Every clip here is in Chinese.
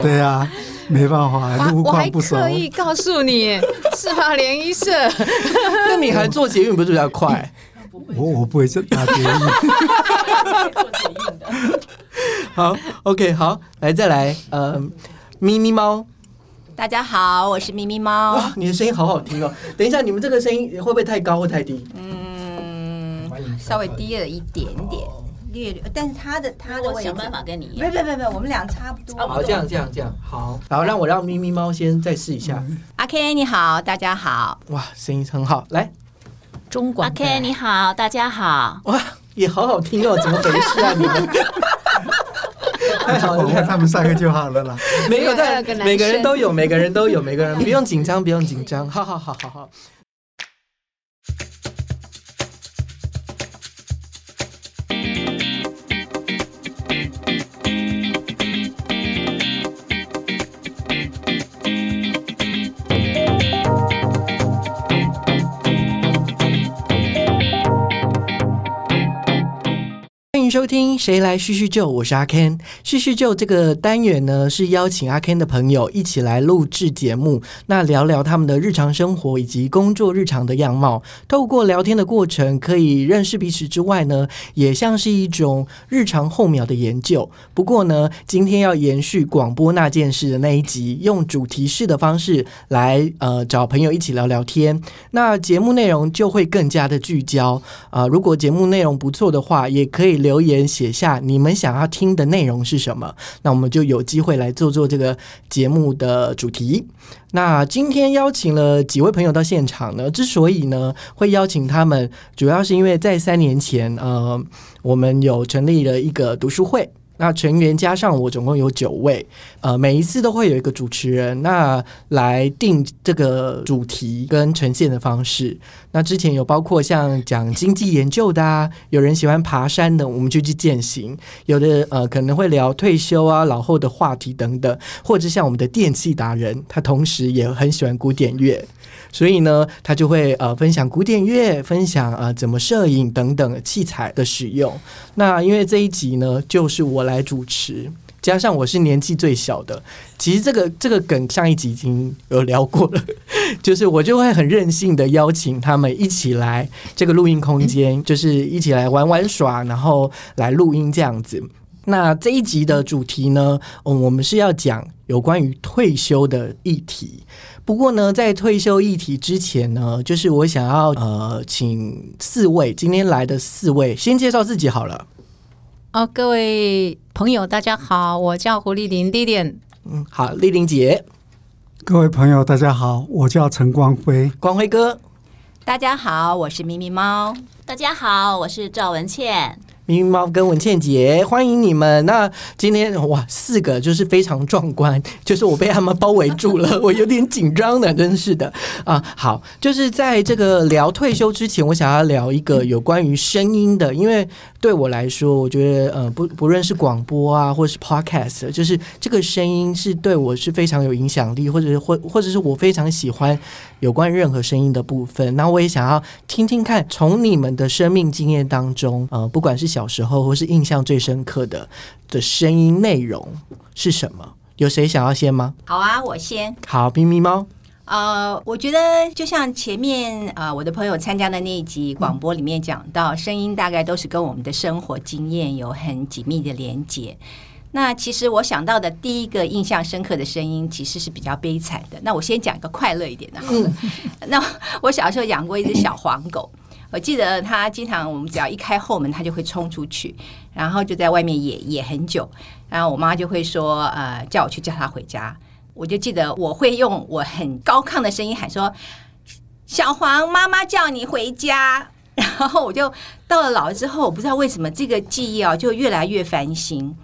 对呀，没办法，路我还况不熟。刻意告诉你，是吧，联谊社？那你还坐捷运不是比较快？我我不会这打捷运。好，OK，好，来再来，呃，咪咪猫，大家好，我是咪咪猫。哇，你的声音好好听哦。等一下，你们这个声音会不会太高或太低？嗯，稍微低了一点点，略略，但是他的他的我想办法跟你一没样。没没没，我们俩差不多。好，这样这样这样，好，好，让我让咪咪猫先再试一下。阿 K 你好，大家好。哇，声音很好，来，中广阿 K 你好，大家好。哇，也好好听哦，怎么回事啊？你们太好了，我看他们三个就好了啦。每个人都有，每个人都有，每个人不用紧张，不用紧张，好好好好好。收听《谁来叙叙旧》，我是阿 Ken。叙叙旧这个单元呢，是邀请阿 Ken 的朋友一起来录制节目，那聊聊他们的日常生活以及工作日常的样貌。透过聊天的过程，可以认识彼此之外呢，也像是一种日常候鸟的研究。不过呢，今天要延续广播那件事的那一集，用主题式的方式来呃找朋友一起聊聊天。那节目内容就会更加的聚焦。啊、如果节目内容不错的话，也可以留留言写下你们想要听的内容是什么，那我们就有机会来做做这个节目的主题。那今天邀请了几位朋友到现场呢？之所以呢会邀请他们，主要是因为在三年前，呃，我们有成立了一个读书会。那成员加上我，总共有九位，呃，每一次都会有一个主持人，那来定这个主题跟呈现的方式。那之前有包括像讲经济研究的，有人喜欢爬山的，我们就去践行；有的呃可能会聊退休啊、老后的话题等等，或者像我们的电器达人，他同时也很喜欢古典乐。所以呢，他就会呃分享古典乐，分享呃怎么摄影等等器材的使用。那因为这一集呢，就是我来主持，加上我是年纪最小的，其实这个这个梗上一集已经有聊过了，就是我就会很任性的邀请他们一起来这个录音空间，就是一起来玩玩耍，然后来录音这样子。那这一集的主题呢，嗯，我们是要讲有关于退休的议题。不过呢，在退休议题之前呢，就是我想要呃，请四位今天来的四位先介绍自己好了。哦，各位朋友，大家好，我叫胡丽玲丽莲。嗯，好，丽玲姐、各位朋友，大家好，我叫陈光辉。光辉哥、大家好，我是咪咪猫。大家好，我是赵文倩。咪咪猫跟文倩姐，欢迎你们。那今天哇，四个就是非常壮观，就是我被他们包围住了，我有点紧张的，真是的啊。好，就是在这个聊退休之前，我想要聊一个有关于声音的，因为对我来说，我觉得呃，不不论是广播啊，或是 podcast，就是这个声音是对我是非常有影响力，或者是或或者是我非常喜欢有关任何声音的部分。那我也想要听听看，从你们的生命经验当中，呃，不管是小时候或是印象最深刻的的声音内容是什么？有谁想要先吗？好啊，我先。好，咪咪猫，呃，我觉得就像前面呃我的朋友参加的那一集广播里面讲到，声音大概都是跟我们的生活经验有很紧密的连接。那其实我想到的第一个印象深刻的声音，其实是比较悲惨的。那我先讲一个快乐一点的好了。那我小时候养过一只小黄狗，我记得它经常我们只要一开后门，它就会冲出去，然后就在外面野野很久。然后我妈就会说，呃，叫我去叫它回家。我就记得我会用我很高亢的声音喊说：“小黄，妈妈叫你回家。”然后我就到了老了之后，我不知道为什么这个记忆啊就越来越烦心。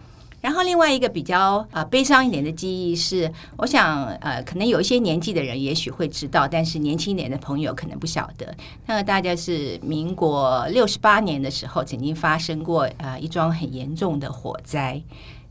然后另外一个比较呃悲伤一点的记忆是，我想呃可能有一些年纪的人也许会知道，但是年轻一点的朋友可能不晓得。那个大家是民国六十八年的时候，曾经发生过呃一桩很严重的火灾。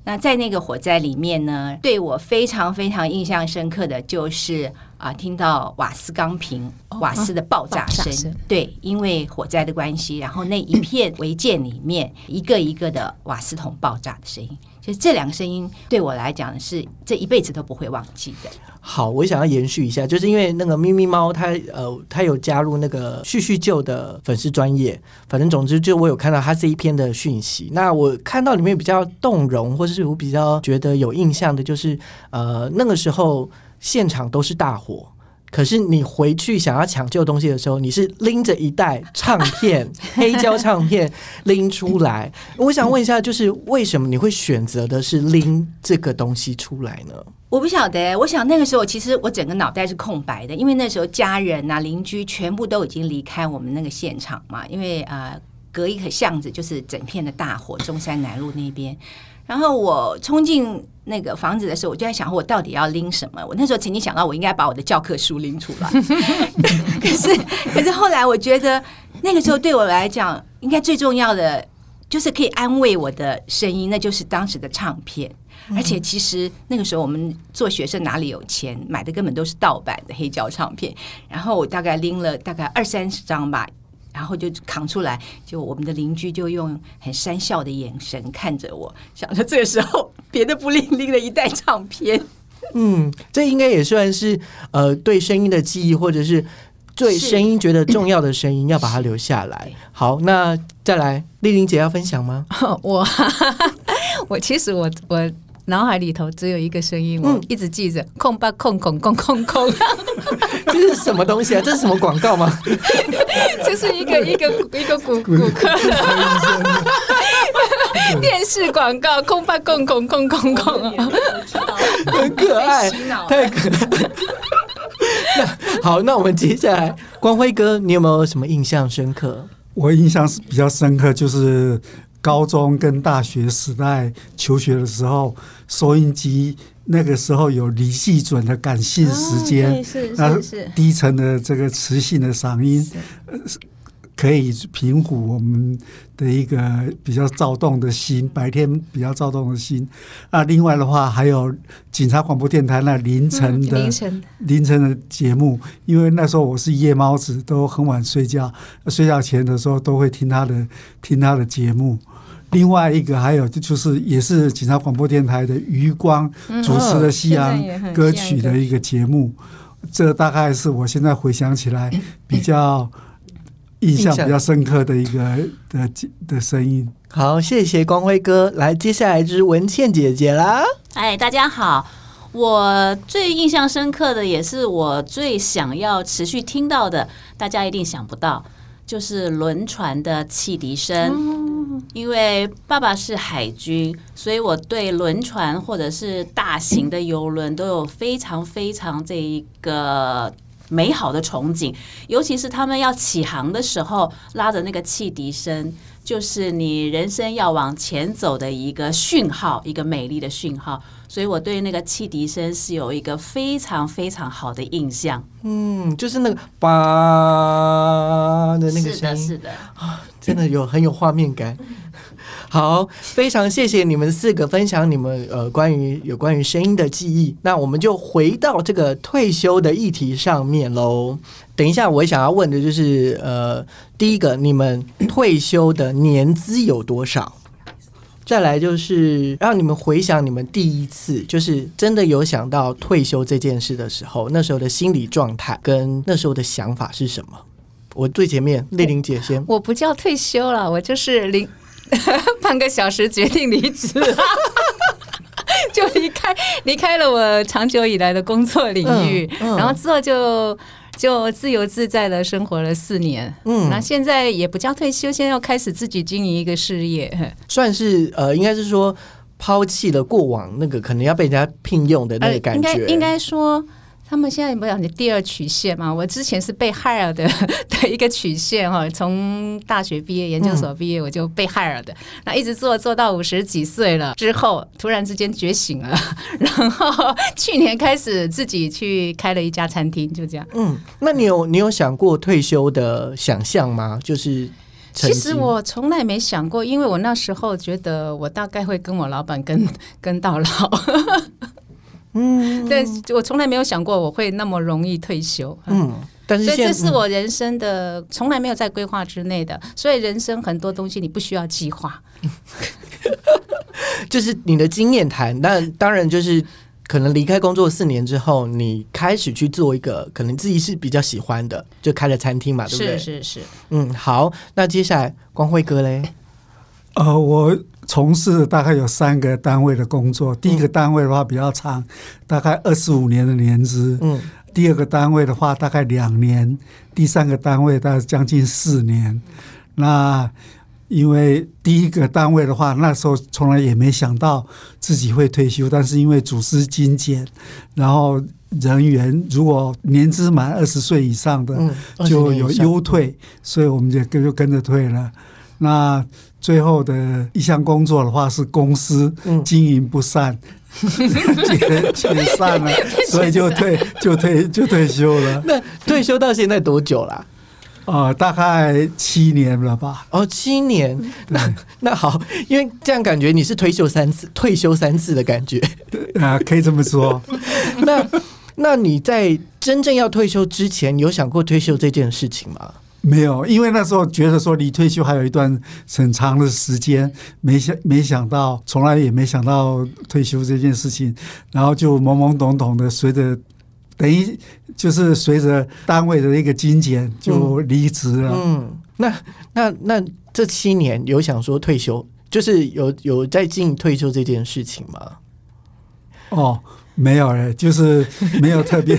那在那个火灾里面呢，对我非常非常印象深刻的就是啊、听到瓦斯钢瓶瓦斯的爆炸声。对，因为火灾的关系，然后那一片违建里面一个一个的瓦斯桶爆炸的声音，就是这两个声音对我来讲是这一辈子都不会忘记的。好，我想要延续一下，就是因为那个咪咪猫它呃，它有加入那个叙叙旧的粉丝专业，反正总之就我有看到它这一篇的讯息。那我看到里面比较动容，或者是我比较觉得有印象的，就是呃那个时候现场都是大火。可是你回去想要抢救东西的时候，你是拎着一袋唱片、黑胶唱片拎出来。我想问一下，就是为什么你会选择的是拎这个东西出来呢？我不晓得，我想那个时候其实我整个脑袋是空白的，因为那时候家人啊、邻居全部都已经离开我们那个现场嘛，因为呃隔一个巷子就是整片的大火，中山南路那边。然后我冲进那个房子的时候，我就在想，我到底要拎什么？我那时候曾经想到，我应该把我的教科书拎出来。可是，可是后来我觉得，那个时候对我来讲，应该最重要的就是可以安慰我的声音，那就是当时的唱片。而且，其实那个时候我们做学生哪里有钱，买的根本都是盗版的黑胶唱片。然后我大概拎了大概二三十张吧。然后就扛出来，就我们的邻居就用很讪笑的眼神看着我，想着这个时候别的不灵拎了一袋唱片。嗯，这应该也算是呃对声音的记忆，或者是对声音觉得重要的声音，要把它留下来。好，那再来，丽玲姐要分享吗？我 我其实我我。脑海里头只有一个声音，我一直记着：空吧空空空空空。这是什么东西啊？这是什么广告吗？这是一个一个一个骨骨科电视广告：空吧空空空空空。很可爱，太可爱。那好，那我们接下来，光辉哥，你有没有什么印象深刻？我印象是比较深刻，就是。高中跟大学时代求学的时候，收音机那个时候有李细准的感性时间，是是是，低沉的这个磁性的嗓音。呃可以平抚我们的一个比较躁动的心，白天比较躁动的心。那另外的话，还有警察广播电台那凌晨的凌晨凌晨的节目，因为那时候我是夜猫子，都很晚睡觉，睡觉前的时候都会听他的听他的节目。另外一个还有就是也是警察广播电台的余光主持的西洋歌曲的一个节目，这大概是我现在回想起来比较。印象比较深刻的一个的的声音。好，谢谢光辉哥。来，接下来就是文倩姐姐啦。哎，大家好，我最印象深刻的，也是我最想要持续听到的，大家一定想不到，就是轮船的汽笛声。因为爸爸是海军，所以我对轮船或者是大型的游轮都有非常非常这一个。美好的憧憬，尤其是他们要起航的时候，拉着那个汽笛声，就是你人生要往前走的一个讯号，一个美丽的讯号。所以我对那个汽笛声是有一个非常非常好的印象。嗯，就是那个吧的那个声音，是的，啊，真的有很有画面感。好，非常谢谢你们四个分享你们呃关于有关于声音的记忆。那我们就回到这个退休的议题上面喽。等一下，我想要问的就是呃，第一个，你们退休的年资有多少？再来就是让你们回想你们第一次，就是真的有想到退休这件事的时候，那时候的心理状态跟那时候的想法是什么？我最前面，丽玲姐先。我不叫退休了，我就是零。半个小时决定离职，就离开离开了我长久以来的工作领域，然后之后就就自由自在的生活了四年。嗯，那现在也不叫退休，现在要开始自己经营一个事业，算是呃，应该是说抛弃了过往那个可能要被人家聘用的那个感觉，应该应该说。他们现在不讲你第二曲线嘛？我之前是被 hire 的 的一个曲线哈，从大学毕业、研究所毕业我就被 hire 的，那一直做做到五十几岁了之后，突然之间觉醒了，然后去年开始自己去开了一家餐厅，就这样。嗯，那你有你有想过退休的想象吗？就是其实我从来没想过，因为我那时候觉得我大概会跟我老板跟跟到老。嗯，对，我从来没有想过我会那么容易退休。嗯，但是所以这是我人生的从来没有在规划之内的。所以人生很多东西你不需要计划。就是你的经验谈。那当然就是可能离开工作四年之后，你开始去做一个可能自己是比较喜欢的，就开了餐厅嘛，对不对？是是是，嗯，好，那接下来光辉哥嘞，呃，我从事大概有三个单位的工作。第一个单位的话比较长，大概二十五年的年资。嗯第二个单位的话大概两年，第三个单位大概将近四年。那因为第一个单位的话，那时候从来也没想到自己会退休，但是因为组织精简，然后人员如果年资满二十岁以上的，嗯，就20年以上有优退，所以我们就跟就跟着退了。那最后的一项工作的话是公司嗯经营不善，解解散了，所以就退就退就退休了。那退休到现在多久啦、呃，大概七年了吧。哦，七年。那那好，因为这样感觉你是退休三次，退休三次的感觉。啊、可以这么说。那那你在真正要退休之前，有想过退休这件事情吗？没有，因为那时候觉得说离退休还有一段很长的时间，没想没想到，从来也没想到退休这件事情，然后就懵懵懂懂的随着，等于就是随着单位的一个精简就离职了。嗯，那那那这七年有想说退休，就是有有在进退休这件事情吗？哦，没有嘞，就是没有特别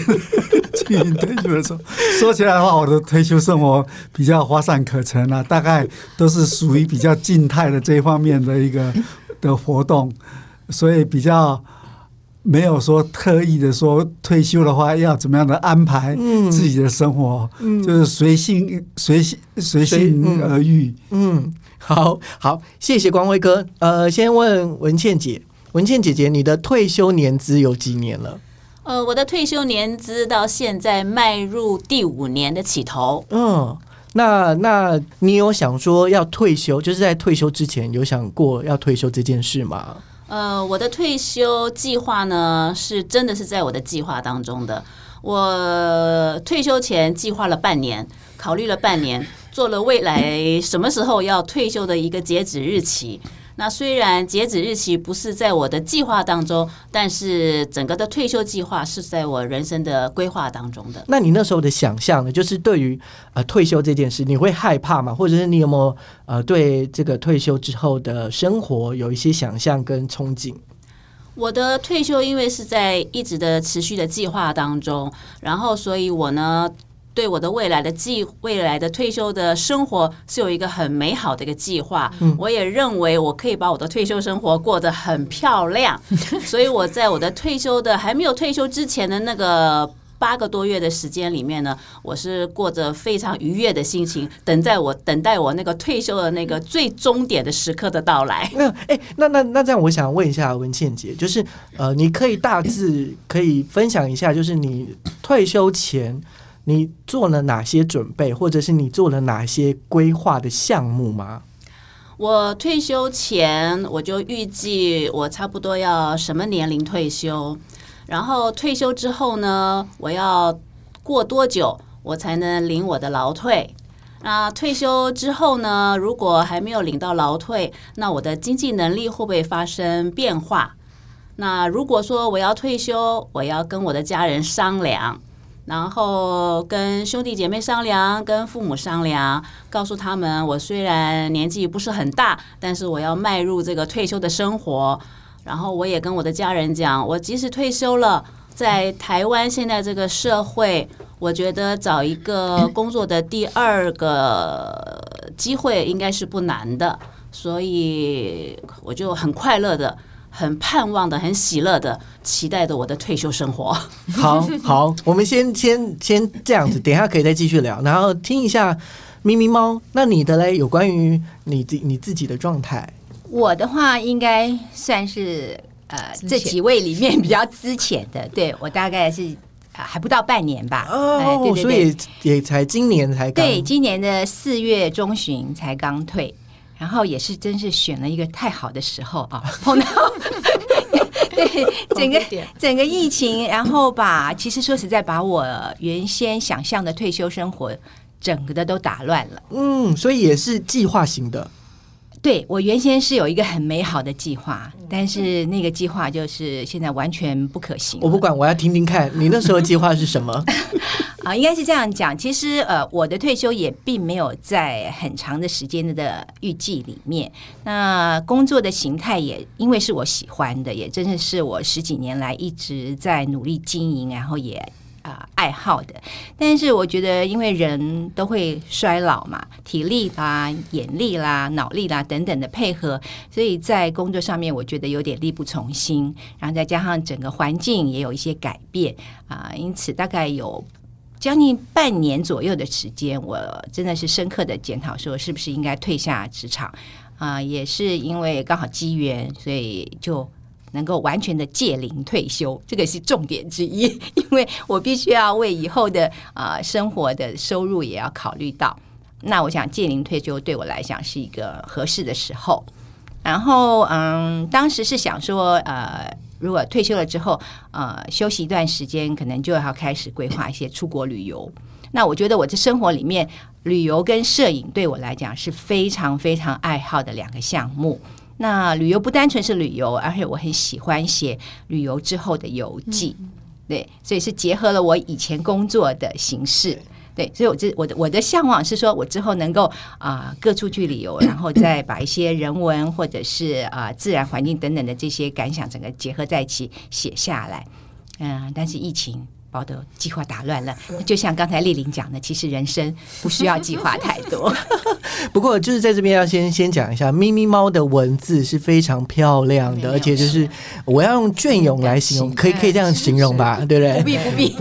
经营退休的时候。说起来的话，我的退休生活比较花散可陈啊，大概都是属于比较静态的这一方面的一个 的活动，所以比较没有说特意的说退休的话要怎么样的安排嗯自己的生活，嗯就是随性随性随性而遇。嗯，好好，谢谢光辉哥。呃，先问文倩姐，文倩姐姐，你的退休年资有几年了？呃，我的退休年资到现在迈入第五年的起头。嗯，那那你有想说要退休，就是在退休之前有想过要退休这件事吗？呃，我的退休计划呢，是真的是在我的计划当中的。我退休前计划了半年，考虑了半年，做了未来什么时候要退休的一个截止日期。那虽然截止日期不是在我的计划当中，但是整个的退休计划是在我人生的规划当中的。那你那时候的想象呢？就是对于呃退休这件事，你会害怕吗？或者是你有没有呃对这个退休之后的生活有一些想象跟憧憬？我的退休因为是在一直的持续的计划当中，然后所以我呢对我的未来的计未来的退休的生活是有一个很美好的一个计划。嗯我也认为我可以把我的退休生活过得很漂亮，所以我在我的退休的还没有退休之前的那个。八个多月的时间里面呢，我是过着非常愉悦的心情，等待我等待我那个退休的那个最终点的时刻的到来。那哎、那那那这样，我想问一下文倩姐，就是呃，你可以大致可以分享一下，就是你退休前你做了哪些准备，或者是你做了哪些规划的项目吗？我退休前我就预计我差不多要什么年龄退休，然后退休之后呢，我要过多久我才能领我的劳退？那退休之后呢，如果还没有领到劳退，那我的经济能力会不会发生变化？那如果说我要退休，我要跟我的家人商量，然后跟兄弟姐妹商量，跟父母商量，告诉他们，我虽然年纪不是很大，但是我要迈入这个退休的生活。然后我也跟我的家人讲，我即使退休了，在台湾现在这个社会，我觉得找一个工作的第二个机会应该是不难的，所以我就很快乐的。很盼望的、很喜乐的、期待着我的退休生活。好好，我们先先先这样子，等一下可以再继续聊，然后听一下咪咪猫。那你的嘞，有关于你自你自己的状态？我的话应该算是呃这几位里面比较资浅的，对我大概是啊、还不到半年吧。哦，对对所以也才今年才刚对，今年的四月中旬才刚退，然后也是真是选了一个太好的时候啊，碰到对整个 整个疫情，然后把其实说实在，把我原先想象的退休生活整个的都打乱了。嗯，所以也是计划型的。对我原先是有一个很美好的计划，但是那个计划就是现在完全不可行。我不管，我要听听看你那时候计划是什么啊？应该是这样讲，其实呃，我的退休也并没有在很长的时间的预计里面。那工作的形态也因为是我喜欢的，也真的是我十几年来一直在努力经营，然后也。啊，爱好的，但是我觉得，因为人都会衰老嘛，体力啦、眼力啦、脑力啦等等的配合，所以在工作上面，我觉得有点力不从心。然后再加上整个环境也有一些改变啊，因此大概有将近半年左右的时间，我真的是深刻的检讨，说是不是应该退下职场啊？也是因为刚好机缘，所以就。能够完全的借龄退休，这个是重点之一，因为我必须要为以后的啊生活的收入也要考虑到。那我想借龄退休对我来讲是一个合适的时候。然后嗯，当时是想说，呃，如果退休了之后，呃，休息一段时间，可能就要开始规划一些出国旅游。那我觉得我这生活里面，旅游跟摄影对我来讲是非常非常爱好的两个项目。那旅游不单纯是旅游，而且我很喜欢写旅游之后的游记，对，所以是结合了我以前工作的形式，对，所以我这我的我的向往是说，我之后能够啊各处去旅游，然后再把一些人文或者是啊自然环境等等的这些感想，整个结合在一起写下来，嗯，但是疫情。我的计划打乱了，就像刚才丽玲讲的，其实人生不需要计划太多。不过，就是在这边要先先讲一下，咪咪猫的文字是非常漂亮的，而且就是我要用隽永来形容，可以可以这样形容吧？对不对？不必不必。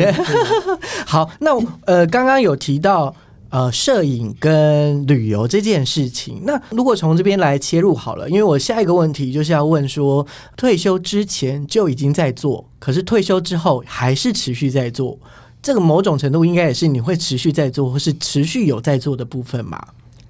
好，那呃，刚刚有提到。呃，摄影跟旅游这件事情，那如果从这边来切入好了，因为我下一个问题就是要问说，退休之前就已经在做，可是退休之后还是持续在做，这个某种程度应该也是你会持续在做，或是持续有在做的部分嘛？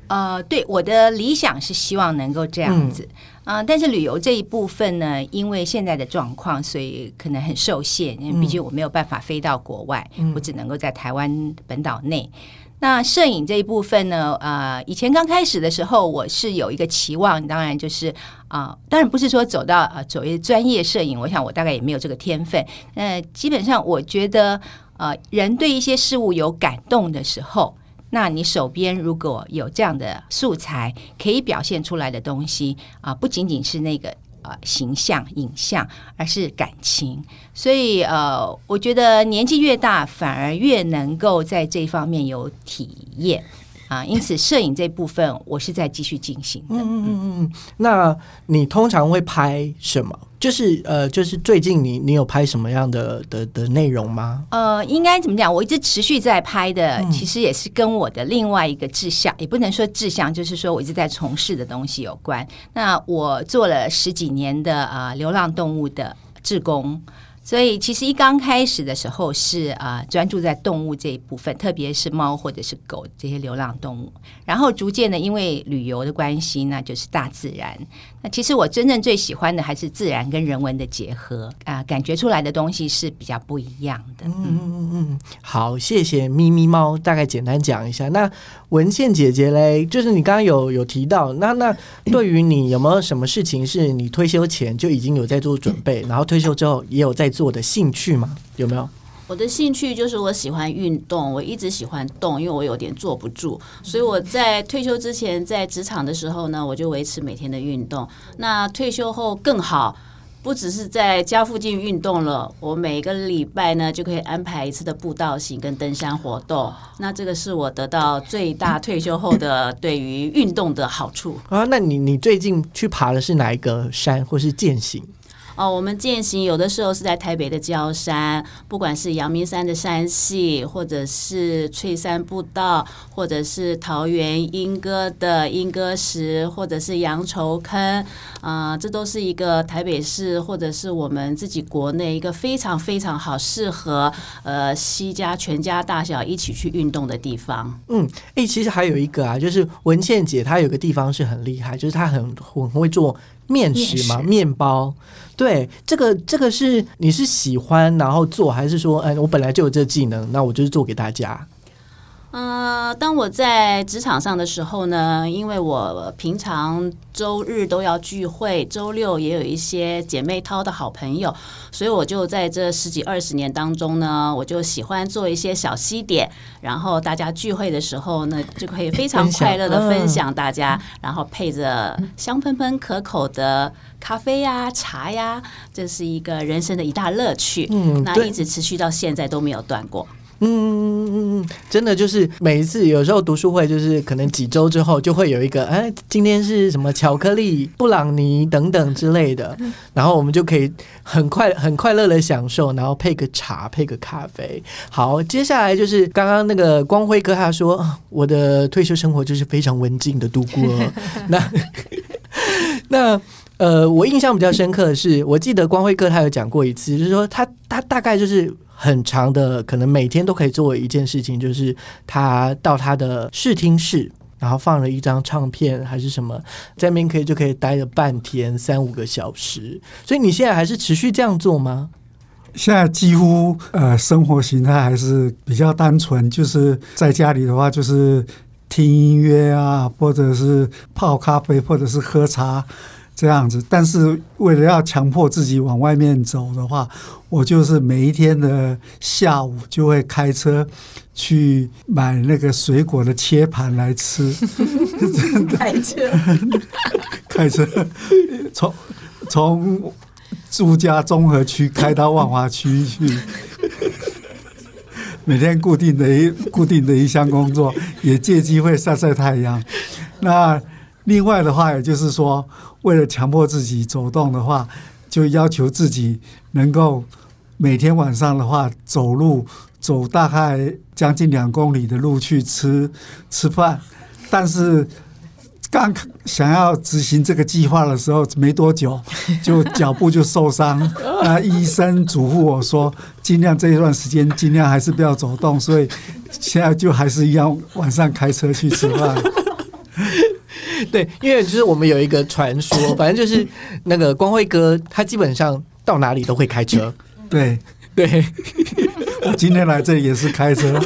呃，对，我的理想是希望能够这样子，嗯，但是旅游这一部分呢，因为现在的状况，所以可能很受限，因为毕竟我没有办法飞到国外，我只能够在台湾本岛内。那摄影这一部分呢？呃，以前刚开始的时候，我是有一个期望，当然就是啊，当然不是说走到呃所谓专业摄影，我想我大概也没有这个天分。那基本上，我觉得呃，人对一些事物有感动的时候，那你手边如果有这样的素材可以表现出来的东西啊，不仅仅是那个。呃，形象、影像，而是感情。所以，呃，我觉得年纪越大，反而越能够在这方面有体验啊。因此，摄影这部分，我是在继续进行的。嗯嗯嗯嗯。那你通常会拍什么？就是呃，就是最近你你有拍什么样的的的内容吗？呃，应该怎么讲？我一直持续在拍的，其实也是跟我的另外一个志向，也不能说志向，就是说我一直在从事的东西有关。那我做了十几年的呃流浪动物的志工。所以其实一刚开始的时候是啊专注在动物这一部分，特别是猫或者是狗这些流浪动物。然后逐渐的，因为旅游的关系，那就是大自然。那其实我真正最喜欢的还是自然跟人文的结合啊，感觉出来的东西是比较不一样的。嗯嗯嗯嗯，好，谢谢咪咪猫，大概简单讲一下。那文倩姐姐嘞，就是你刚刚有有提到，那那 对于你有没有什么事情是你退休前就已经有在做准备，然后退休之后也有在做的兴趣吗？有没有？我的兴趣就是我喜欢运动，我一直喜欢动，因为我有点坐不住，所以我在退休之前在职场的时候呢，我就维持每天的运动。那退休后更好，不只是在家附近运动了，我每个礼拜呢就可以安排一次的步道行跟登山活动。那这个是我得到最大退休后的对于运动的好处啊。那你你最近去爬的是哪一个山，或是践行？哦，我们践行有的时候是在台北的礁山，不管是阳明山的山系，或者是翠山步道，或者是桃园莺歌的莺歌石，或者是羊稠坑，啊，这都是一个台北市或者是我们自己国内一个非常非常好适合呃西家全家大小一起去运动的地方。嗯，哎，其实还有一个啊，就是文倩姐她有个地方是很厉害，就是她很很会做。面食嘛，面包，对，这个这个是你是喜欢然后做，还是说，哎，我本来就有这技能，那我就是做给大家。呃，当我在职场上的时候呢，因为我平常周日都要聚会，周六也有一些姐妹淘的好朋友，所以我就在这十几二十年当中呢，我就喜欢做一些小西点，然后大家聚会的时候呢，就可以非常快乐的分嗯享大家，然后配着香喷喷可口的咖啡呀、茶呀，这是一个人生的一大乐趣。那嗯那一直持续到现在都没有断过。嗯嗯嗯嗯，真的就是每一次有时候读书会，就是可能几周之后就会有一个，哎，今天是什么巧克力、布朗尼等等之类的，然后我们就可以很快很快乐的享受，然后配个茶，配个咖啡。好，接下来就是刚刚那个光辉哥他说，啊我的退休生活就是非常文静的度过。那 那。呃，我印象比较深刻的是，我记得光辉哥他有讲过一次，就是说他他大概就是很长的，可能每天都可以做一件事情，就是他到他的视听室，然后放了一张唱片还是什么，在那边可以就可以待了半天三五个小时。所以你现在还是持续这样做吗？现在几乎呃生活形态还是比较单纯，就是在家里的话就是听音乐啊，或者是泡咖啡，或者是喝茶这样子。但是为了要强迫自己往外面走的话，我就是每一天的下午就会开车去买那个水果的切盘来吃。开车，开车从从住家综合区开到万华区去，每天固定的一固定的一项工作，也借机会晒晒太阳。那另外的话，也就是说，为了强迫自己走动的话，就要求自己能够每天晚上的话走路走大概将近两公里的路去吃吃饭，但是刚想要执行这个计划的时候，没多久就脚部就受伤。那医生嘱咐我说，尽量这一段时间尽量还是不要走动，所以现在就还是一样晚上开车去吃饭。对，因为就是我们有一个传说，反正就是那个光辉哥，他基本上到哪里都会开车。对。对，我今天来这里也是开车，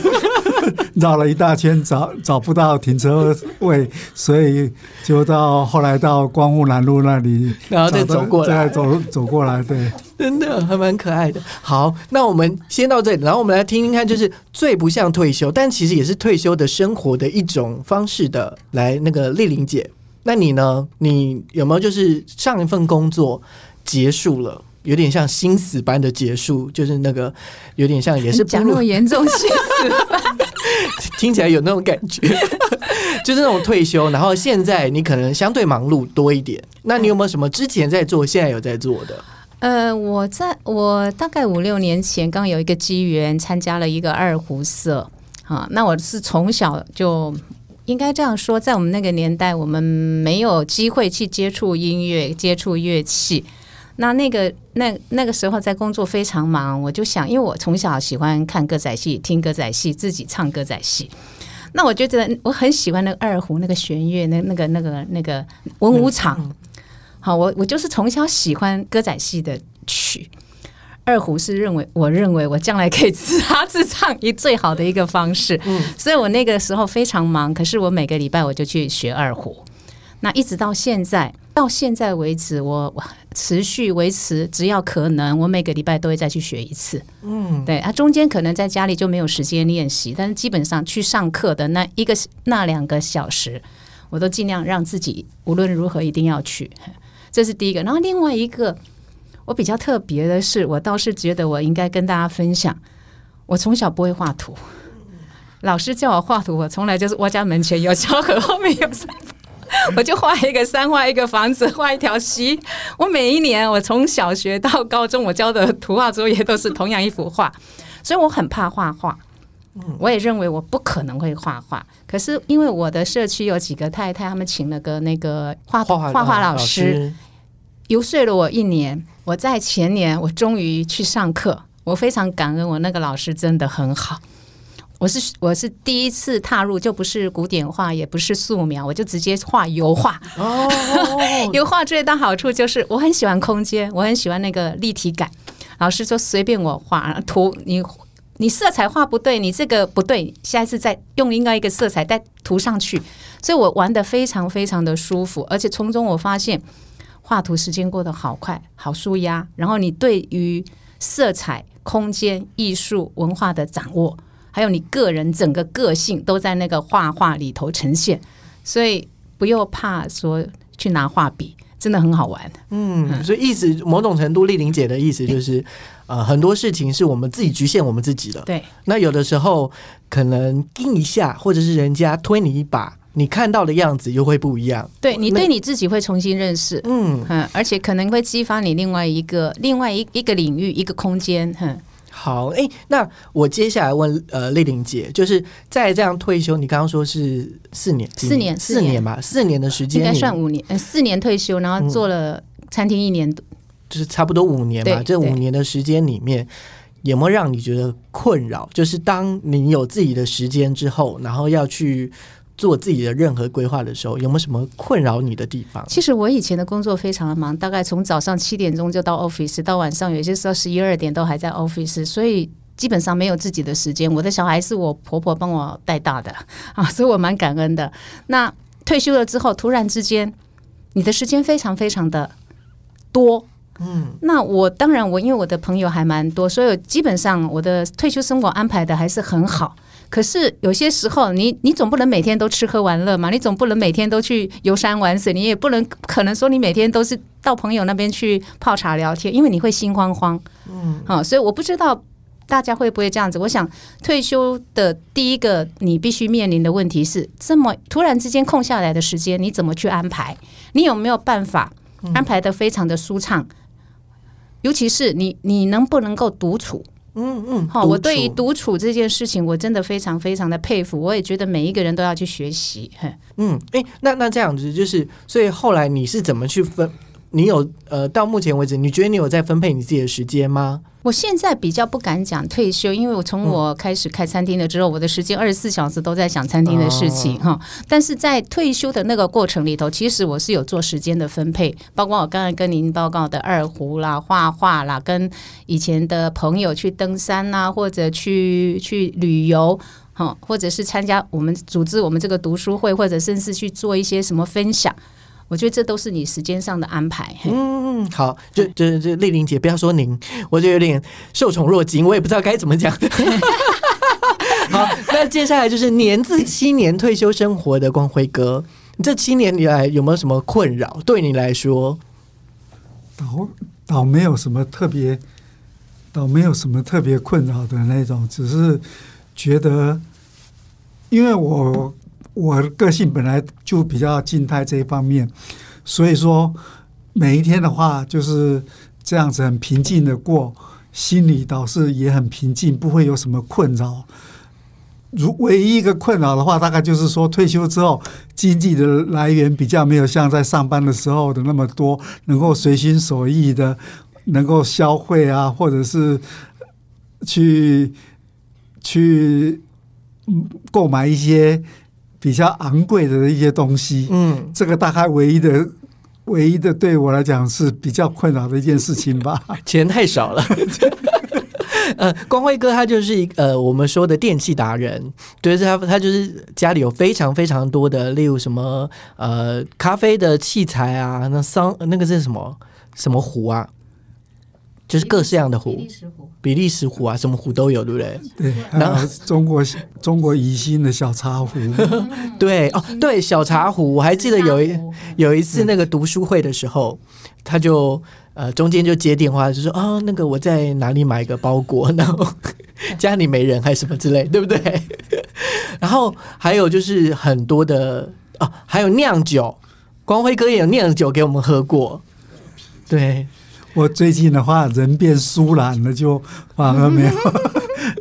绕了一大圈找找不到停车位，所以就到后来到光复南路那里，然后再走过来再走走过来，对。真的还蛮可爱的。好，那我们先到这里，然后我们来听听看，就是最不像退休，但其实也是退休的生活的一种方式的。来，那个丽玲姐，那你呢？你有没有就是上一份工作结束了？有点像心死般的结束，就是那个有点像也是步入讲那么严重性，听起来有那种感觉，就是那种退休，然后现在你可能相对忙碌多一点。那你有没有什么之前在做，现在有在做的？呃，我在我大概五六年前刚有一个机缘参加了一个二胡社啊，那我是从小就应该这样说，在我们那个年代，我们没有机会去接触音乐、接触乐器。那那个那那个时候在工作非常忙，我就想，因为我从小喜欢看歌仔戏、听歌仔戏，自己唱歌仔戏。那我觉得我很喜欢那个二胡那个弦乐，那那个那个那个文武场。好，我我就是从小喜欢歌仔戏的曲，二胡是认为我认为我将来可以自弹自唱一最好的一个方式，嗯，所以我那个时候非常忙，可是我每个礼拜我就去学二胡，那一直到现在，到现在为止，我我持续维持，只要可能，我每个礼拜都会再去学一次，嗯，对啊，中间可能在家里就没有时间练习，但是基本上去上课的那一个那两个小时，我都尽量让自己无论如何一定要去。这是第一个，然后另外一个我比较特别的是，我倒是觉得我应该跟大家分享，我从小不会画图，老师叫我画图，我从来就是我家门前有小河，后面有山坡。我就画一个山，画一个房子，画一条溪。我每一年，我从小学到高中，我教的图画作业都是同样一幅画，所以我很怕画画。我也认为我不可能会画画，可是因为我的社区有几个太太，他们请了个那个画画画画老老师，游说了我一年。我在前年，我终于去上课，我非常感恩，我那个老师真的很好。我是我是第一次踏入，就不是古典画，也不是素描，我就直接画油画。哦，油画最大好处就是我很喜欢空间，我很喜欢那个立体感。老师说随便我画图，你你色彩画不对，你这个不对，下一次再用另外一个色彩再涂上去。所以我玩的非常非常的舒服，而且从中我发现画图时间过得好快，好舒压。然后你对于色彩、空间、艺术、文化的掌握，还有你个人整个个性都在那个画画里头呈现，所以不用怕说去拿画笔，真的很好玩。嗯，所以意思某种程度，丽玲姐的意思就是，呃，很多事情是我们自己局限我们自己的。对，那有的时候可能盯一下，或者是人家推你一把，你看到的样子又会不一样。对你对你自己会重新认识。嗯，嗯，而且可能会激发你另外一个、另外一一个领域、一个空间。哼，好，哎、那我接下来问呃丽玲姐，就是在这样退休，你刚刚说是四年，四年四年吧，四年的时间，应该算五年，呃，四年退休，然后做了餐厅一年多。就是差不多五年吧。这五年的时间里面，有没有让你觉得困扰？就是当你有自己的时间之后，然后要去做自己的任何规划的时候，有没有什么困扰你的地方？其实我以前的工作非常的忙，大概从早上七点钟就到 office，到晚上有些时候十一二点都还在 office，所以基本上没有自己的时间。我的小孩是我婆婆帮我带大的 啊，所以我蛮感恩的。那退休了之后，突然之间，你的时间非常非常的多。嗯，那我当然我因为我的朋友还蛮多，所以基本上我的退休生活安排的还是很好。可是有些时候你，你总不能每天都吃喝玩乐嘛，你总不能每天都去游山玩水，你也不能可能说你每天都是到朋友那边去泡茶聊天，因为你会心慌慌。嗯，啊，所以我不知道大家会不会这样子。我想退休的第一个你必须面临的问题是，这么突然之间空下来的时间，你怎么去安排？你有没有办法安排的非常的舒畅？尤其是你，你能不能够独处？嗯嗯，好，独我对于独处这件事情，我真的非常非常的佩服，我也觉得每一个人都要去学习。嘿嗯，哎、那那这样子就是，所以后来你是怎么去分？你有呃，到目前为止，你觉得你有在分配你自己的时间吗？我现在比较不敢讲退休，因为我从我开始开餐厅了之后，我的时间二十四小时都在想餐厅的事情哈、但是在退休的那个过程里头，其实我是有做时间的分配，包括我刚才跟您报告的二胡啦、画画啦，跟以前的朋友去登山啦，或者去去旅游。哈，或者是参加我们组织我们这个读书会，或者甚至去做一些什么分享，我觉得这都是你时间上的安排。嘿嗯，好，就就就丽玲姐，不要说您，我就有点受宠若惊，我也不知道该怎么讲。好，那接下来就是年自七年退休生活的光辉哥，这七年以来有没有什么困扰？对你来说，倒倒没有什么特别，倒没有什么特别困扰的那种，只是觉得，因为我我个性本来就比较静态这一方面，所以说每一天的话就是这样子很平静的过，心里倒是也很平静，不会有什么困扰。如唯一一个困扰的话，大概就是说退休之后经济的来源比较没有像在上班的时候的那么多，能够随心所欲的能够消费啊，或者是去去购买一些比较昂贵的一些东西。嗯，这个大概唯一的。唯一的对我来讲是比较困扰的一件事情吧。钱太少了。呃，光辉哥他就是一呃我们说的电器达人，对，他他就是家里有非常非常多的，例如什么呃咖啡的器材啊，那桑那个是什么什么壶啊，就是各式样的壶，比利时壶啊，什么壶都有，对不对？对，然后中国中国宜兴的小茶壶，对哦，对，小茶壶，我还记得有一有一次那个读书会的时候，他就呃中间就接电话，就说哦，那个我在哪里买一个包裹，然后家里没人还是什么之类，对不对？然后还有就是很多的哦，还有酿酒，光辉哥也有酿酒给我们喝过，对，我最近的话人变疏懒了，就反而没有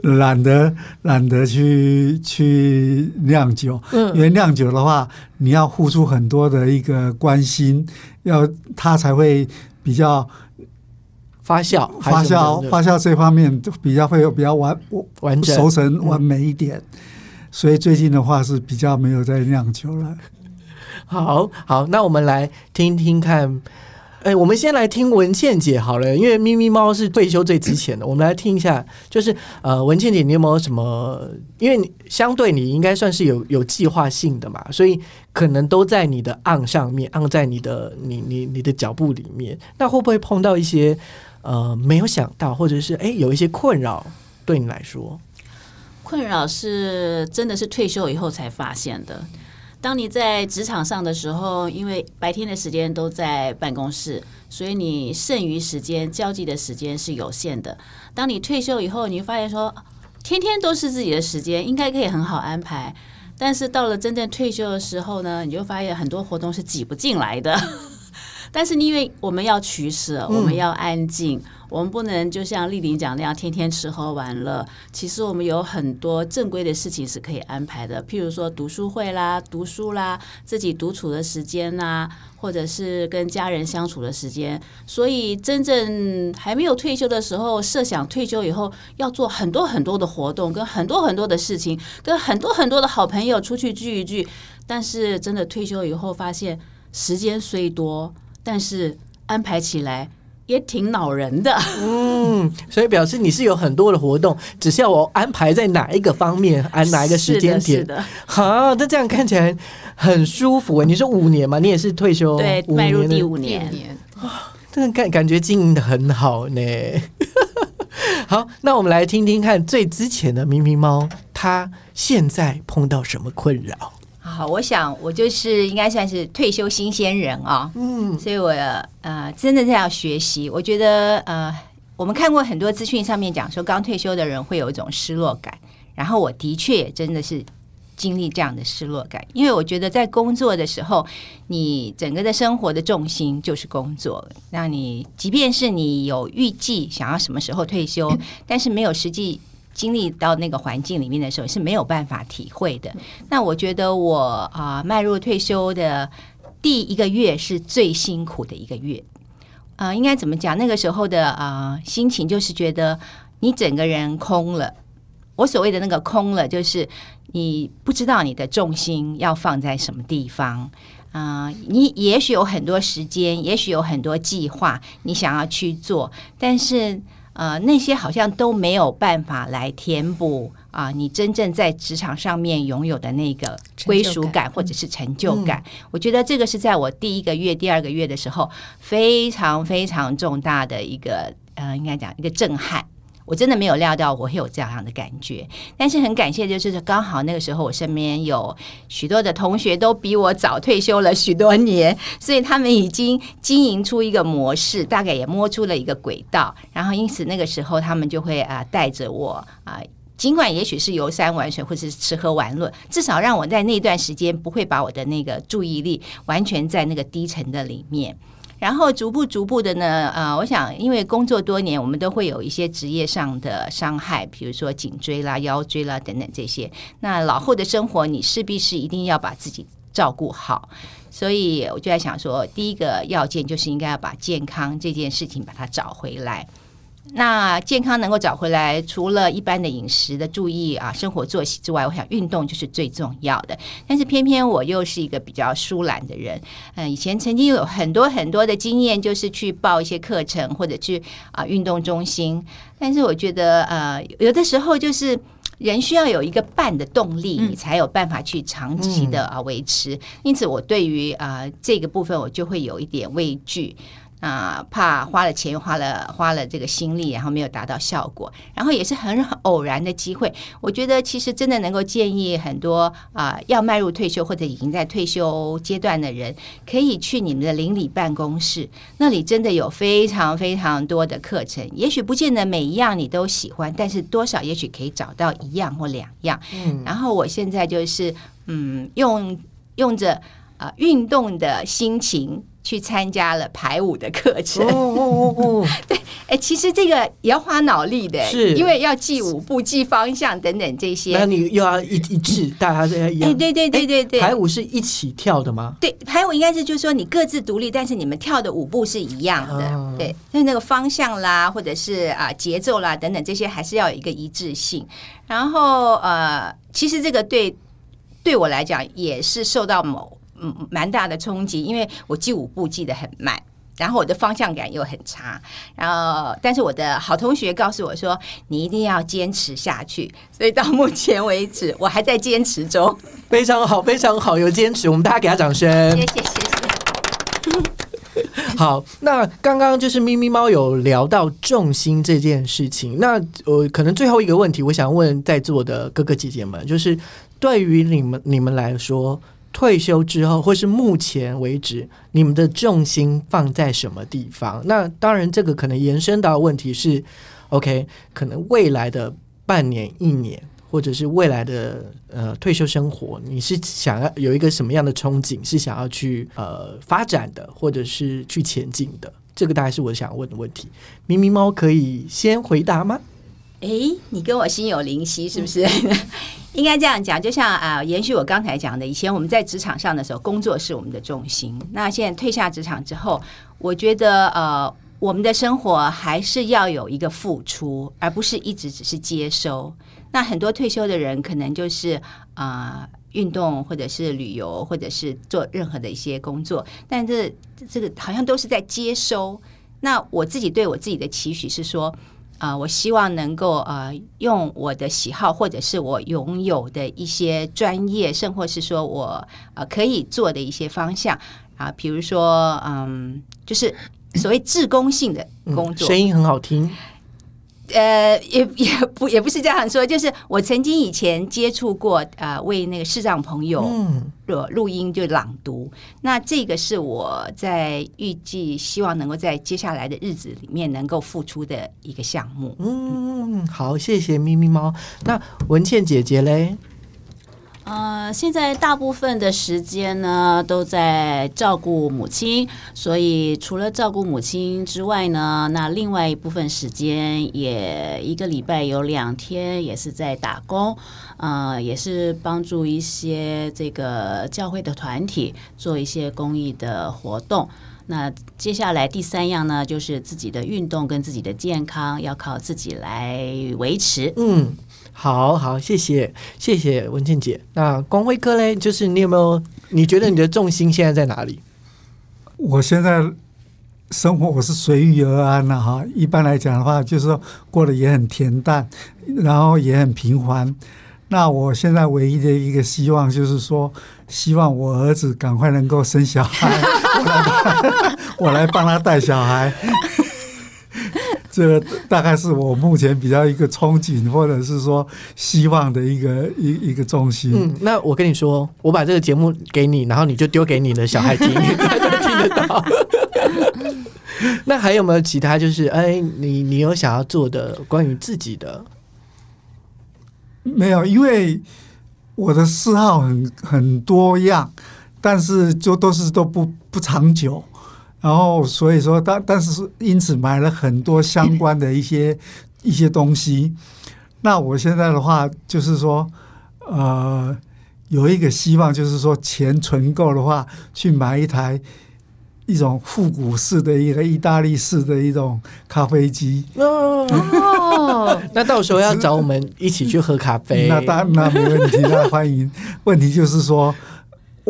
懒得懒得去去酿酒，嗯因为酿酒的话，你要付出很多的一个关心，要它才会比较发酵还发酵发酵这方面就比较会有比较完完整熟成完美一点，所以最近的话是比较没有在酿酒了。好好，那我们来听听看。哎，我们先来听文倩姐好了，因为咪咪猫是退休最值钱的，我们来听一下，就是呃，文倩姐，你有没有什么？因为你相对你应该算是有有计划性的嘛，所以可能都在你的案上面，按在你的你你你的脚步里面，那会不会碰到一些呃没有想到，或者是哎有一些困扰对你来说？困扰是真的是退休以后才发现的。当你在职场上的时候，因为白天的时间都在办公室，所以你剩余时间交际的时间是有限的。当你退休以后，你会发现说，天天都是自己的时间，应该可以很好安排。但是到了真正退休的时候呢，你就发现很多活动是挤不进来的。但是因为我们要取舍，我们要安静。我们不能就像丽玲讲那样天天吃喝玩乐。其实我们有很多正规的事情是可以安排的，譬如说读书会啦、读书啦、自己独处的时间啦，或者是跟家人相处的时间。所以真正还没有退休的时候，设想退休以后要做很多很多的活动，跟很多很多的事情，跟很多很多的好朋友出去聚一聚。但是真的退休以后，发现时间虽多，但是安排起来。也挺恼人的，嗯，所以表示你是有很多的活动，只是要我安排在哪一个方面，安哪一个时间点的。好，那这样看起来很舒服。你说五年嘛，你也是退休，对，迈入第五年，哇，这个感感觉经营的很好呢。好，那我们来听听看，最之前的咪咪猫，它现在碰到什么困扰？好，我想我就是应该算是退休新鲜人啊，嗯，所以我呃真的在要学习。我觉得呃，我们看过很多资讯上面讲说，刚退休的人会有一种失落感，然后我的确也真的是经历这样的失落感，因为我觉得在工作的时候，你整个的生活的重心就是工作，那你即便是你有预计想要什么时候退休，但是没有实际。经历到那个环境里面的时候是没有办法体会的。那我觉得我啊迈入退休的第一个月是最辛苦的一个月。啊，应该怎么讲？那个时候的啊心情就是觉得你整个人空了。我所谓的那个空了，就是你不知道你的重心要放在什么地方。啊，你也许有很多时间，也许有很多计划你想要去做，但是。呃，那些好像都没有办法来填补啊，你真正在职场上面拥有的那个归属感或者是成就感。我觉得这个是在我第一个月、第二个月的时候，非常非常重大的一个呃，应该讲一个震撼。我真的没有料到我会有这样的感觉，但是很感谢，就是刚好那个时候我身边有许多的同学都比我早退休了许多年，所以他们已经经营出一个模式，大概也摸出了一个轨道，然后因此那个时候他们就会啊带着我啊，尽管也许是游山玩水或是吃喝玩乐，至少让我在那段时间不会把我的那个注意力完全在那个低沉的里面。然后逐步逐步的呢，呃，我想，因为工作多年，我们都会有一些职业上的伤害，比如说颈椎啦、腰椎啦等等这些。那老后的生活，你势必是一定要把自己照顾好。所以我就在想说，第一个要件就是应该要把健康这件事情把它找回来。那健康能够找回来，除了一般的饮食的注意啊，生活作息之外，我想运动就是最重要的。但是偏偏我又是一个比较疏懒的人，嗯，以前曾经有很多很多的经验，就是去报一些课程或者去啊运动中心。但是我觉得，呃，有的时候就是人需要有一个伴的动力，你才有办法去长期的啊维持。因此，我对于啊这个部分，我就会有一点畏惧。啊，怕花了钱，花了花了这个心力，然后没有达到效果，然后也是很偶然的机会。我觉得其实真的能够建议很多啊，要迈入退休或者已经在退休阶段的人，可以去你们的邻里办公室，那里真的有非常非常多的课程。也许不见得每一样你都喜欢，但是多少也许可以找到一样或两样。嗯，然后我现在就是嗯，用用着啊运动的心情。去参加了排舞的课程，哦哦哦 对，哎，其实这个也要花脑力的，是，因为要记舞步、记方向等等这些。那你又要一一致，大家都要一样。哎，对对对对对，排舞是一起跳的吗？对，排舞应该是就是说你各自独立，但是你们跳的舞步是一样的。对，所以那个方向啦，或者是啊节奏啦等等这些，还是要有一个一致性。然后呃，其实这个对对我来讲也是受到某。嗯，蛮大的冲击，因为我记舞步记得很慢，然后我的方向感又很差，然后但是我的好同学告诉我说，你一定要坚持下去，所以到目前为止，我还在坚持中。非常好，非常好，有坚持，我们大家给他掌声。谢谢谢谢。好，那刚刚就是咪咪猫有聊到重心这件事情，那呃，可能最后一个问题，我想问在座的哥哥姐姐们，就是对于你们你们来说，退休之后或是目前为止，你们的重心放在什么地方？那当然，这个可能延伸到问题是，OK，可能未来的半年、一年。或者是未来的呃退休生活，你是想要有一个什么样的憧憬？是想要去呃发展的，或者是去前进的？这个大概是我想问的问题。咪咪猫可以先回答吗？哎，你跟我心有灵犀是不是？应该这样讲，就像啊，延续我刚才讲的，以前我们在职场上的时候，工作是我们的重心。那现在退下职场之后，我觉得呃，我们的生活还是要有一个付出，而不是一直只是接收。那很多退休的人可能就是啊运动或者是旅游或者是做任何的一些工作，但这这个好像都是在接收。那我自己对我自己的期许是说啊，我希望能够呃用我的喜好或者是我拥有的一些专业，甚或是说我呃可以做的一些方向啊，比如说嗯，就是所谓志工性的工作，声音很好听。呃，也 也不也不是这样说，就是我曾经以前接触过，呃，为那个视障朋友录录音就朗读，那这个是我在预计希望能够在接下来的日子里面能够付出的一个项目。嗯，好，谢谢咪咪猫。那文倩姐姐嘞？呃，现在大部分的时间呢都在照顾母亲，所以除了照顾母亲之外呢，那另外一部分时间也一个礼拜有两天也是在打工，呃，也是帮助一些这个教会的团体做一些公益的活动。那接下来第三样呢，就是自己的运动跟自己的健康要靠自己来维持。嗯。好好，谢谢谢谢文倩姐。那光辉哥嘞，就是你有没有？你觉得你的重心现在在哪里？我现在生活我是随遇而安了哈。一般来讲的话，就是说过得也很恬淡，然后也很平凡。那我现在唯一的一个希望就是说，希望我儿子赶快能够生小孩，我来帮他带小孩。这个大概是我目前比较一个憧憬，或者是说希望的一个一一个重心。嗯，那我跟你说，我把这个节目给你，然后你就丢给你的小孩听，他就听得到。那还有没有其他？就是哎，你你有想要做的关于自己的？没有，因为我的嗜好很很多样，但是就都是都不不长久。然后，所以说，但但是是因此买了很多相关的一些 一些东西。那我现在的话，就是说，呃，有一个希望，就是说，钱存够的话，去买一台一种复古式的一个意大利式的一种咖啡机。哦，那到时候要找我们一起去喝咖啡。那当那没问题，那欢迎。问题就是说。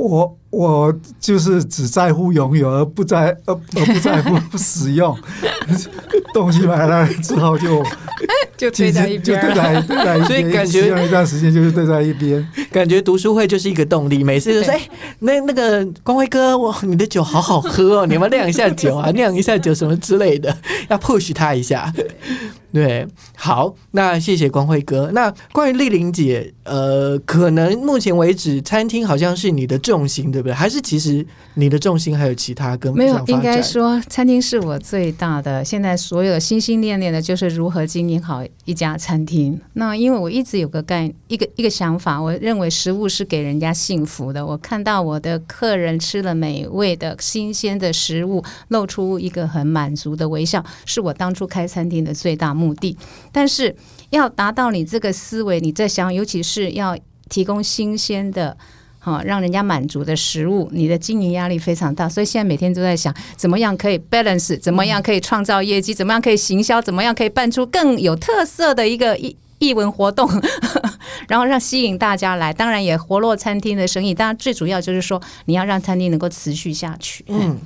我我就是只在乎拥有，而不在呃而不在乎 使用。东西买来之后就 就对在一边，就对在对在一边，所以感觉用一段时间就是对在一边，感觉读书会就是一个动力，每次就说哎，那那个光辉哥，哇，你的酒好好喝哦，你们酿一下酒啊，酿一下酒什么之类的，要 push 他一下。对，好，那谢谢光辉哥。那关于丽玲姐，呃，可能目前为止，餐厅好像是你的重心，对不对？还是其实你的重心还有其他跟没有？应该说，餐厅是我最大的。现在所有的心心念念的就是如何经营好一家餐厅。那因为我一直有个概一个一个想法，我认为食物是给人家幸福的。我看到我的客人吃了美味的新鲜的食物，露出一个很满足的微笑，是我当初开餐厅的最大。目的，但是要达到你这个思维，你在想，尤其是要提供新鲜的、好让人家满足的食物，你的经营压力非常大。所以现在每天都在想，怎么样可以 balance，怎么样可以创造业绩，怎么样可以行销，怎么样可以办出更有特色的一个艺艺文活动，然后让吸引大家来。当然也活络餐厅的生意。当然最主要就是说，你要让餐厅能够持续下去。嗯。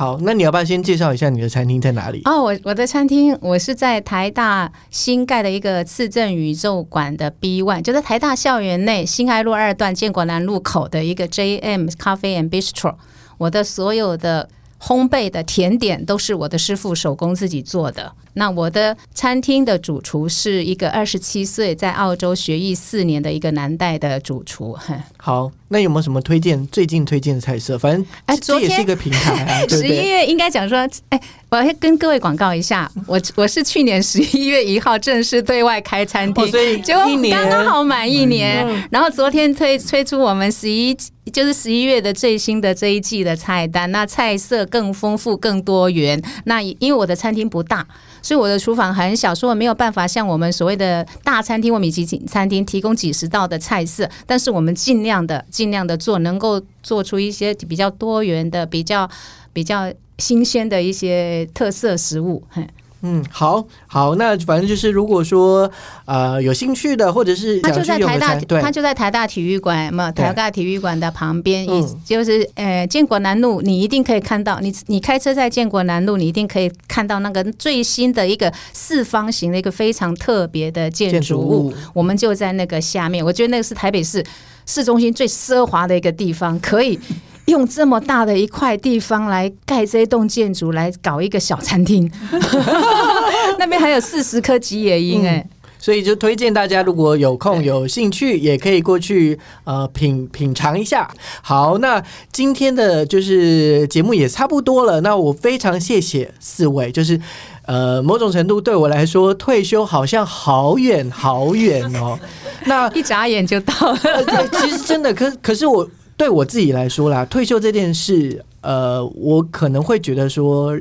好，那你要不要先介绍一下你的餐厅在哪里？哦，我我的餐厅我是在台大新盖的一个次正宇宙馆的 B One，就在台大校园内新爱路二段建国南路口的一个 JM 咖啡 and Bistro。我的所有的烘焙的甜点都是我的师傅手工自己做的。那我的餐厅的主厨是一个二十七岁在澳洲学艺四年的一个南代的主厨。哼好，那有没有什么推荐？最近推荐的菜色？反正这哎昨天也是一个平台 十一？月应该讲说，哎，我要跟各位广告一下，我我是去年十一月一号正式对外开餐厅，哦所以结果刚刚好满一年，然后昨天推推出我们十一就是十一月的最新的这一季的菜单，那菜色更丰富更多元。那因为我的餐厅不大，所以我的厨房很小，所以我没有办法像我们所谓的大餐厅或米其林餐厅提供几十道的菜色，但是我们尽量的尽量的做，能够做出一些比较多元的、比较比较新鲜的一些特色食物。嘿嗯，好好，那反正就是如果说呃有兴趣的，或者是它想去用就在台大的餐，，对。它就在台大体育馆嘛，对。台大体育馆的旁边，嗯。以就是呃建国南路，你一定可以看到，你你开车在建国南路，你一定可以看到那个最新的一个四方形的一个非常特别的建建筑物，我们就在那个下面，我觉得那个是台北市市中心最奢华的一个地方，可以。用这么大的一块地方来盖这栋建筑，来搞一个小餐厅，那边还有四十棵吉野樱，哎、所以就推荐大家，如果有空有兴趣，也可以过去呃品品尝一下。好，那今天的就是节目也差不多了。那我非常谢谢四位，就是呃某种程度对我来说，退休好像好远好远哦。那 一眨眼就到了。呃，其实真的，可可是我对我自己来说啦，退休这件事，呃，我可能会觉得说，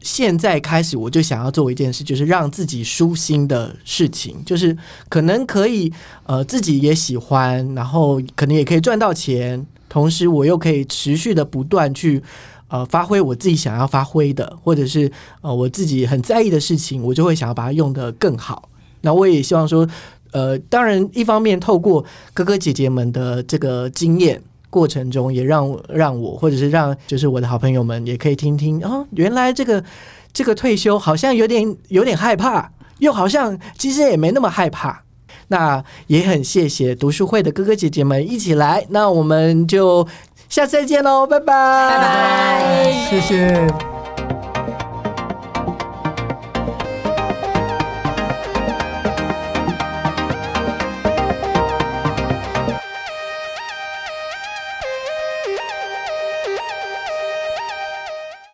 现在开始我就想要做一件事，就是让自己舒心的事情，就是可能可以呃自己也喜欢，然后可能也可以赚到钱，同时我又可以持续的不断去。呃，发挥我自己想要发挥的，或者是呃我自己很在意的事情，我就会想要把它用得更好。那我也希望说，呃，当然，一方面透过哥哥姐姐们的这个经验过程中，也让让我或者是让就是我的好朋友们也可以听听哦，原来这个这个退休好像有点有点害怕，又好像其实也没那么害怕。那也很谢谢读书会的哥哥姐姐们一起来，那我们就下次再见喽，拜拜，拜拜谢谢。